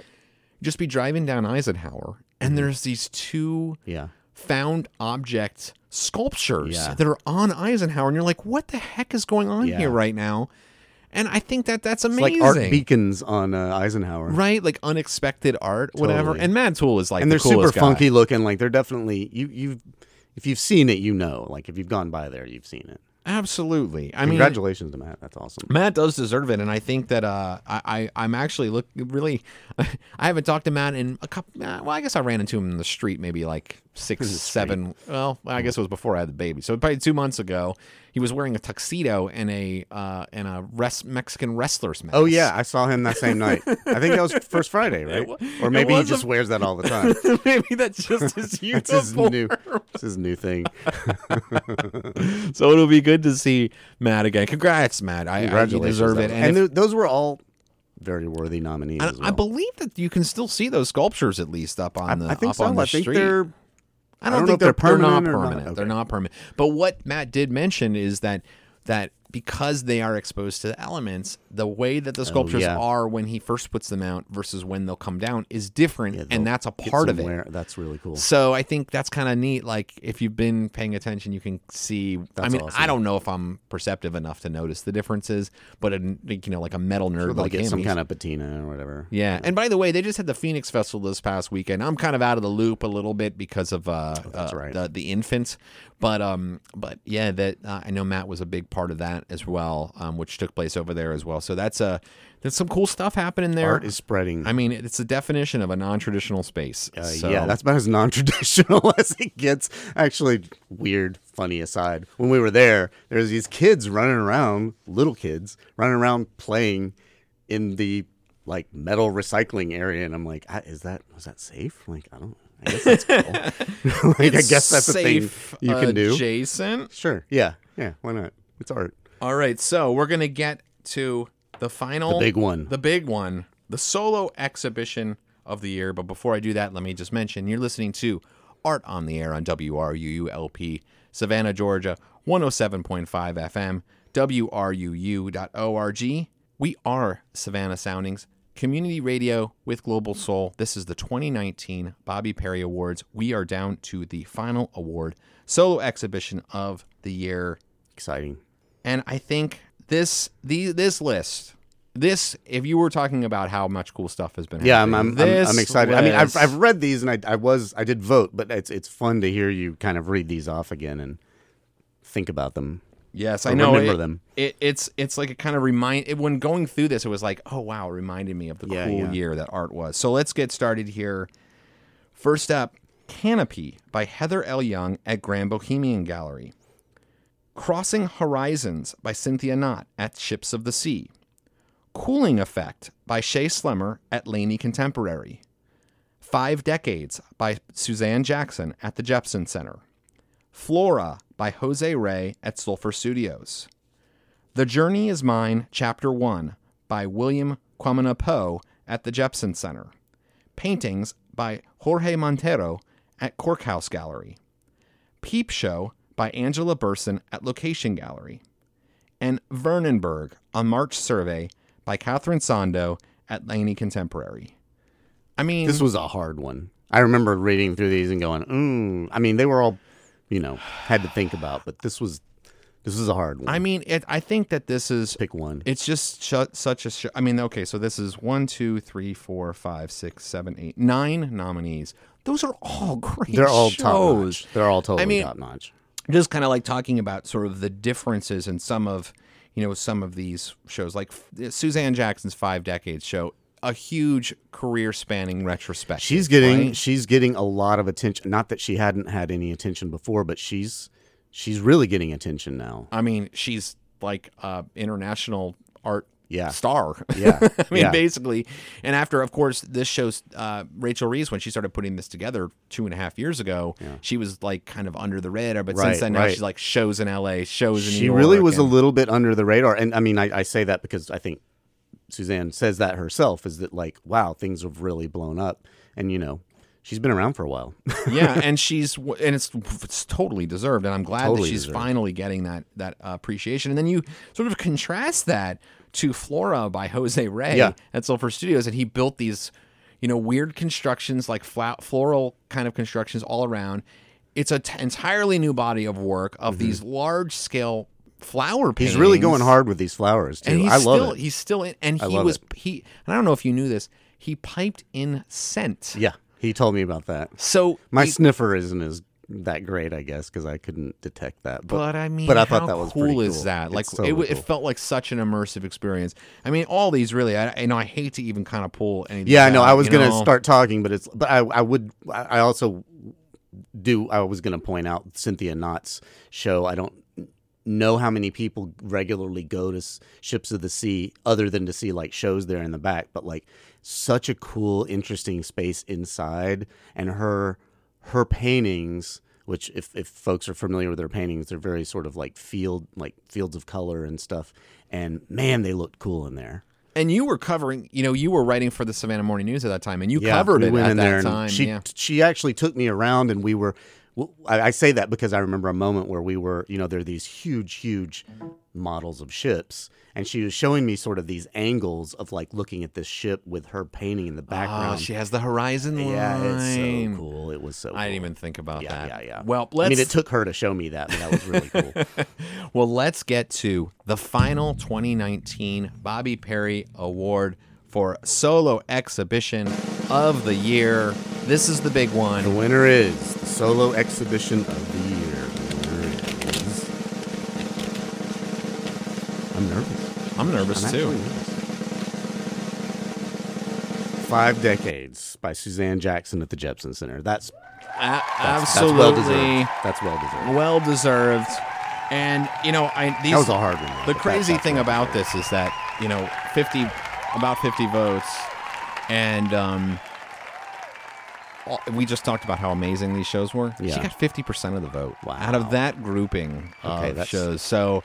just be driving down Eisenhower and Mm-hmm. there's these two Yeah. found object sculptures Yeah. that are on Eisenhower and you're like, what the heck is going on Yeah. here right now? And I think that that's It's amazing. like art beacons on uh, Eisenhower. Right, like unexpected art, whatever. And Matt Toole is like and the they're super guy. funky looking. Like they're definitely you you if you've seen it, you know. Like if you've gone by there, you've seen it. Absolutely. I mean, Congratulations to Matt. That's awesome. Matt does deserve it, and I think that uh, I, I I'm actually look really. I haven't talked to Matt in a couple. Uh, well, I guess I ran into him in the street maybe like six, seven. Well, I guess it was before I had the baby. So probably two months ago, he was wearing a tuxedo and a uh, and a res- Mexican wrestler's mask. Oh yeah, I saw him that same night. I think that was First Friday, right? Or maybe he was a- just wears that all the time. maybe that's just his uniform. That's his new, his new thing. So it'll be good to see Matt again. Congrats, Matt. I, I deserve it. And, And, if- those were all very worthy nominees. I, as I believe that you can still see those sculptures at least up on the I think up so. on the I think street. they're. I don't, don't think they're, they're they're not permanent or not. permanent. They're not permanent. But what Matt did mention is that that because they are exposed to the elements, the way that the sculptures Oh, yeah. are when he first puts them out versus when they'll come down is different, Yeah, and that's a part of it. That's really cool. So I think that's kind of neat. Like if you've been paying attention, you can see. I mean, awesome. I don't know if I'm perceptive enough to notice the differences, but a, you know, like a metal nerd they'll like get him, some kind of patina or whatever. yeah, and by the way, they just had the Phoenix Festival this past weekend. I'm kind of out of the loop a little bit because of uh, that's uh, right. the the infants, but um, but yeah, that uh, I know Matt was a big part of that as well, um, which took place over there as well. So that's a there's some cool stuff happening there. Art is spreading. I mean, it's the definition of a non-traditional space. Uh, So- Yeah, that's about as non-traditional as it gets. Actually, weird, funny aside. When we were there, there's these kids running around, little kids running around playing in the like metal recycling area, and I'm like, "Ah, is that was that safe? Like, I don't. I guess that's cool. like, I guess that's a thing safe, you can do. Adjacent. Sure. Yeah. Yeah. Why not? It's art. All right, so we're gonna get to the final, The big one. the big one, the solo exhibition of the year. But before I do that, let me just mention you're listening to Art on the Air on WRUULP, Savannah, Georgia, 107.5 FM, WRUU.org. We are Savannah Soundings, community radio with Global Soul. This is the 2019 Bobi Perry Awards. We are down to the final award, solo exhibition of the year. Exciting. And I think this the this list, this if you were talking about how much cool stuff has been Yeah, I'm happening, I'm, I'm, I'm excited. I mean, I've, I've read these and I, I was I did vote, but it's it's fun to hear you kind of read these off again and think about them. Yes, or I know remember it, them. It, it's it's like a kind of remind it, when going through this, it was like, oh wow, it reminded me of the Yeah, cool yeah. year that art was. So let's get started here. First up, Canopy by Heather L. Young at Grand Bohemian Gallery. Crossing Horizons by Cynthia Knott at Ships of the Sea. Cooling Effect by Shay Slemmer at Laney Contemporary. Five Decades by Suzanne Jackson at the Jepson Center. Flora by Jose Ray at Sulfur Studios. The Journey is Mine, Chapter 1 by William Kwamina Poe at the Jepson Center. Paintings by Jorge Montero at Cork House Gallery. Peep Show by Angela Burson at Location Gallery. And Vernonburg, a March survey by Catherine Sando at Laney Contemporary. I mean, This was a hard one. I remember reading through these and going, mm. I mean, they were all, you know, had to think about, but this was this was a hard one. I mean, it, I think that this is pick one. It's just sh- such a. Sh- I mean, okay, so this is one, two, three, four, five, six, seven, eight, nine nominees. Those are all great. They're all top notch. They're all totally I mean, top notch. Just kind of like talking about sort of the differences in some of, you know, some of these shows. Like Suzanne Jackson's Five Decades show, a huge career spanning retrospective. She's getting right? she's getting a lot of attention. Not that she hadn't had any attention before, but she's she's really getting attention now. I mean, she's like uh, international art Yeah. star. Yeah. I mean, Yeah. basically. And after, of course, this shows uh, Rachel Reese when she started putting this together two and a half years ago. She was like kind of under the radar, but since Right, then now right. she's like shows in L.A., shows in New She really was a little bit under the radar, and I mean, I, I say that because I think Suzanne says that herself. Is that like, wow, things have really blown up, and you know, she's been around for a while. yeah, and she's and it's, it's totally deserved, and I'm glad Totally that she's deserved. finally getting that that appreciation. And then you sort of contrast that to Flora by Jose Ray Yeah. at Sulfur Studios, and he built these, you know, weird constructions like floral kind of constructions all around. It's an entirely new body of work of mm-hmm. these large scale flower paintings. He's really going hard with these flowers too. I love still it. he's still in, and he love was it. he. And I don't know if you knew this. He piped in scent. Yeah, he told me about that. So My he- sniffer isn't as that great, I guess, because I couldn't detect that. But, But I mean, but I thought how that was cool is cool. that? Like, It's it, w- it felt like such an immersive experience. I mean, all these really. I, you know, I hate to even kind of pull any. Yeah, I know. I was gonna know? start talking, but it's. But I, I would. I I also do. I was going to point out Cynthia Knott's show. I don't know how many people regularly go to s- Ships of the Sea other than to see like shows there in the back, but like such a cool, interesting space inside, and her her paintings. Which, if, if folks are familiar with her paintings, they're very sort of like field, like fields of color and stuff. And man, they looked cool in there. And you were covering, you know, you were writing for the Savannah Morning News at that time, and you Yeah, covered we it at in that there time. She yeah. she actually took me around, and we were. Well, I, I say that because I remember a moment where we were, you know, there are these huge, huge models of ships, and she was showing me sort of these angles of like looking at this ship with her painting in the Oh, background. she has the horizon line. yeah, it's so cool. It was so. I didn't cool. even think about Yeah, that. yeah, yeah. Well, let's I mean, it took her to show me that, but that was really cool. well, let's get to the final 2019 Bobi Perry Award for solo exhibition of the year. This is the big one. the winner is the solo exhibition of the year. The winner is. I'm nervous. I'm nervous I'm too. nervous. Five Decades by Suzanne Jackson at the Jepson Center. That's, that's absolutely That's well deserved. That's well deserved. And you know, I these That was a hard one. the but that- crazy thing about this is that you know 50 about 50 votes and um we just talked about how amazing these shows were Yeah. she got 50% of the vote Wow. out of that grouping Okay, of that's- shows so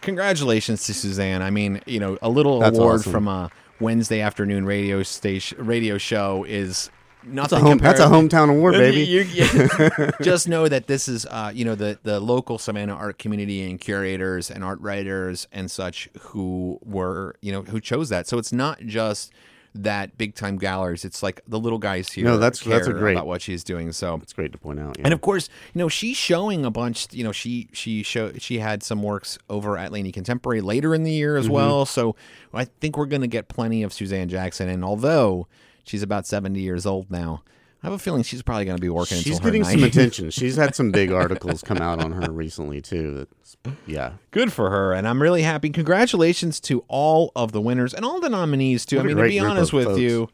congratulations to suzanne i mean you know a little That's award awesome. from a wednesday afternoon radio station radio show is That's a home. That's a hometown award, you- baby. you- you- just know that this is, uh, you know, the the local Savannah art community and curators and art writers and such who were, you know, who chose that. So it's not just that big time galleries. It's like the little guys here. No, that's- that's a great- about what she's doing. So. It's great to point out. Yeah. And of course, you know she's showing a bunch. You know she she show she had some works over at Laney Contemporary later in the year Mm-hmm. as well. So I think we're going to get plenty of Suzanne Jackson. And although she's about seventy years old now, I have a feeling she's probably going to be working. She's until her getting some attention. She's had some big articles come out on her recently too. That's, yeah. Good for her, and I'm really happy. Congratulations to all of the winners and all the nominees too. What I a mean, to be honest with folks. you,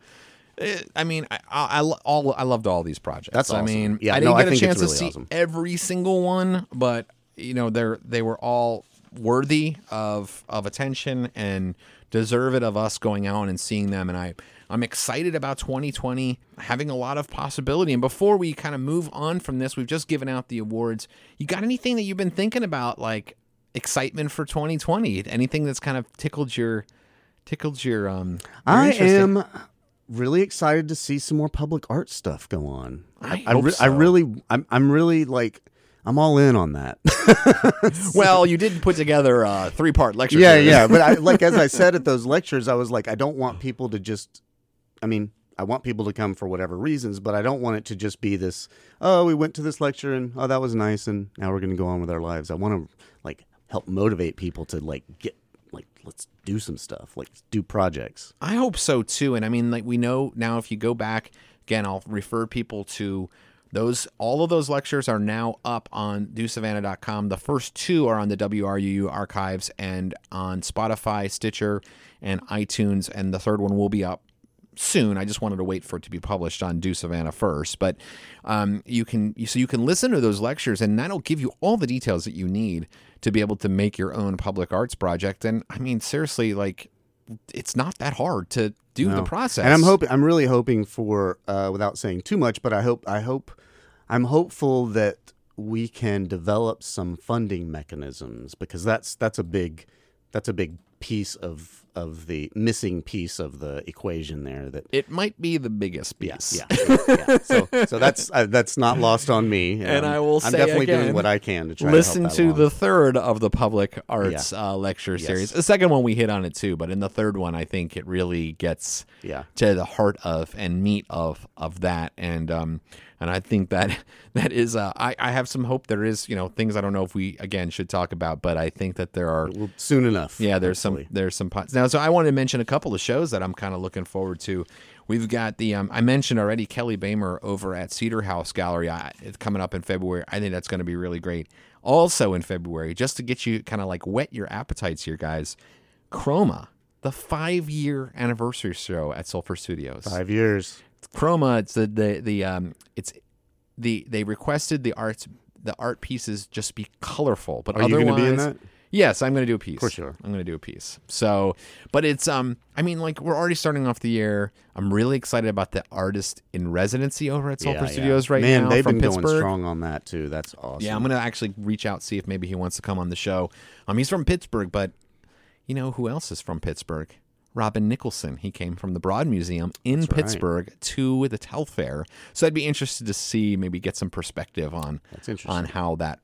eh, I mean, I, I, I all I loved all these projects. That's I mean, Yeah, I didn't no, I get a think it's chance to see awesome. every single one, but you know, they're they were all worthy of of attention and deserve it of us going out and seeing them. And I I'm excited about 2020 having a lot of possibility. And before we kind of move on from this, we've just given out the awards. You got anything that you've been thinking about, like excitement for 2020? Anything that's kind of tickled your tickled your um? your I am really excited to see some more public art stuff go on. I I, re- I really, I'm, I'm really like, I'm all in on that. Well, you did put together a three part lecture. yeah, series. yeah. But I, like as I said at those lectures, I was like, I don't want people to just. I mean, I want people to come for whatever reasons, but I don't want it to just be this. Oh, we went to this lecture and oh, that was nice, and now we're going to go on with our lives. I want to like help motivate people to like get like let's do some stuff, like do projects. I hope so too. And I mean, like we know now, if you go back again, I'll refer people to those. All of those lectures are now up on DoSavannah.com. The first two are on the WRUU archives and on Spotify, Stitcher, and iTunes, and the third one will be up soon. I just wanted to wait for it to be published on Do Savannah first, but um, you can so you can listen to those lectures, and that'll give you all the details that you need to be able to make your own public arts project. And I mean, seriously, like it's not that hard to do the process. And I'm hoping I'm really hoping for uh, without saying too much, but I hope I hope I'm hopeful that we can develop some funding mechanisms because that's that's a big that's a big piece of of the missing piece of the equation there that it might be the biggest piece. yeah, yeah, yeah. so so that's uh, that's not lost on me And Um, I will I'm say definitely again, doing what I can to try Listen to, to the third of the public arts uh, lecture Yes. series. The second one we hit on it too, but in the third one, I think it really gets Yeah. to the heart of and meat of of that. And um, and I think that that is uh, I I have some hope. There is you know things I don't know if we again should talk about, but I think that there are Well, soon enough. yeah, there's some there's some pots now. So I wanted to mention a couple of shows that I'm kind of looking forward to. We've got the um, I mentioned already Kelly Bamer over at Cedar House Gallery. I, it's coming up in February. I think that's going to be really great. Also in February, just to get you kind of like whet your appetites here, guys. Chroma, the five year anniversary show at Sulfur Studios. five years. Chroma, it's the the the um, it's the they requested the arts the art pieces just be colorful, but Are you otherwise, gonna be in that? Yes, I'm going to do a piece. Of course you are. I'm going to do a piece. So, but it's um, I mean, like we're already starting off the year. I'm really excited about the artist in residency over at Sulfur Yeah, yeah. Studios right Man, now Man, they've from been Pittsburgh. going strong on that too. That's awesome. Yeah, I'm gonna actually reach out see if maybe he wants to come on the show. Um, he's from Pittsburgh, but you know who else is from Pittsburgh? Robin Nicholson. He came from the Broad Museum in right. Pittsburgh to the Telfair. So I'd be interested to see maybe get some perspective on on how that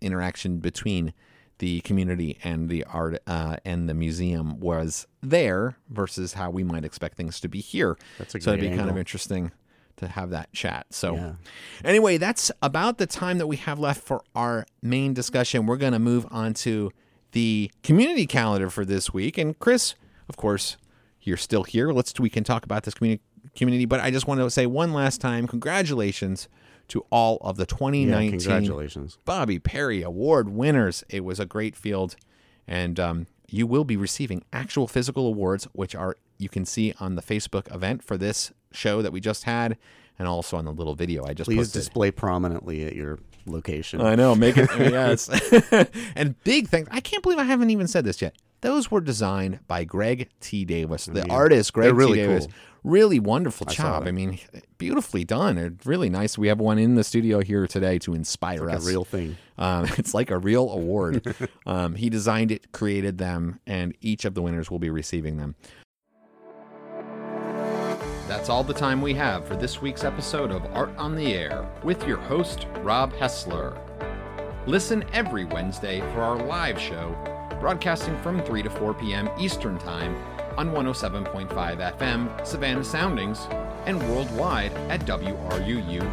interaction between the community and the art uh, and the museum was there versus how we might expect things to be here. That's a so it'd be kind of interesting to have that chat. So Yeah. anyway, that's about the time that we have left for our main discussion. We're going to move on to the community calendar for this week. And Chris, of course, you're still here. Let's we can talk about this community community, but I just want to say one last time congratulations to all of the Yeah, 2019 congratulations. Bobi Perry Award winners. It was a great field, and um, you will be receiving actual physical awards, which are you can see on the Facebook event for this show that we just had, and also on the little video I just Please posted. display prominently at your location. I know, make it yes. and big thanks. I can't believe I haven't even said this yet. Those were designed by Greg T. Davis, the artist. Greg they're really T. Davis. cool. Really wonderful job. I mean, beautifully done. It's really nice. We have one in the studio here today to inspire like a us. real thing. Um, it's like a real award. um, he designed it, created them, and each of the winners will be receiving them. That's all the time we have for this week's episode of Art on the Air with your host, Rob Hessler. Listen every Wednesday for our live show, broadcasting from 3 to 4 p.m. Eastern Time on 107.5 FM, Savannah Soundings, and worldwide at WRUU.org.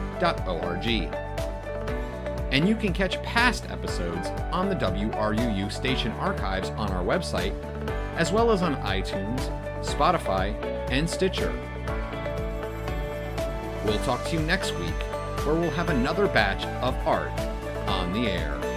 And you can catch past episodes on the WRUU station archives on our website, as well as on iTunes, Spotify, and Stitcher. We'll talk to you next week, where we'll have another batch of art on the air.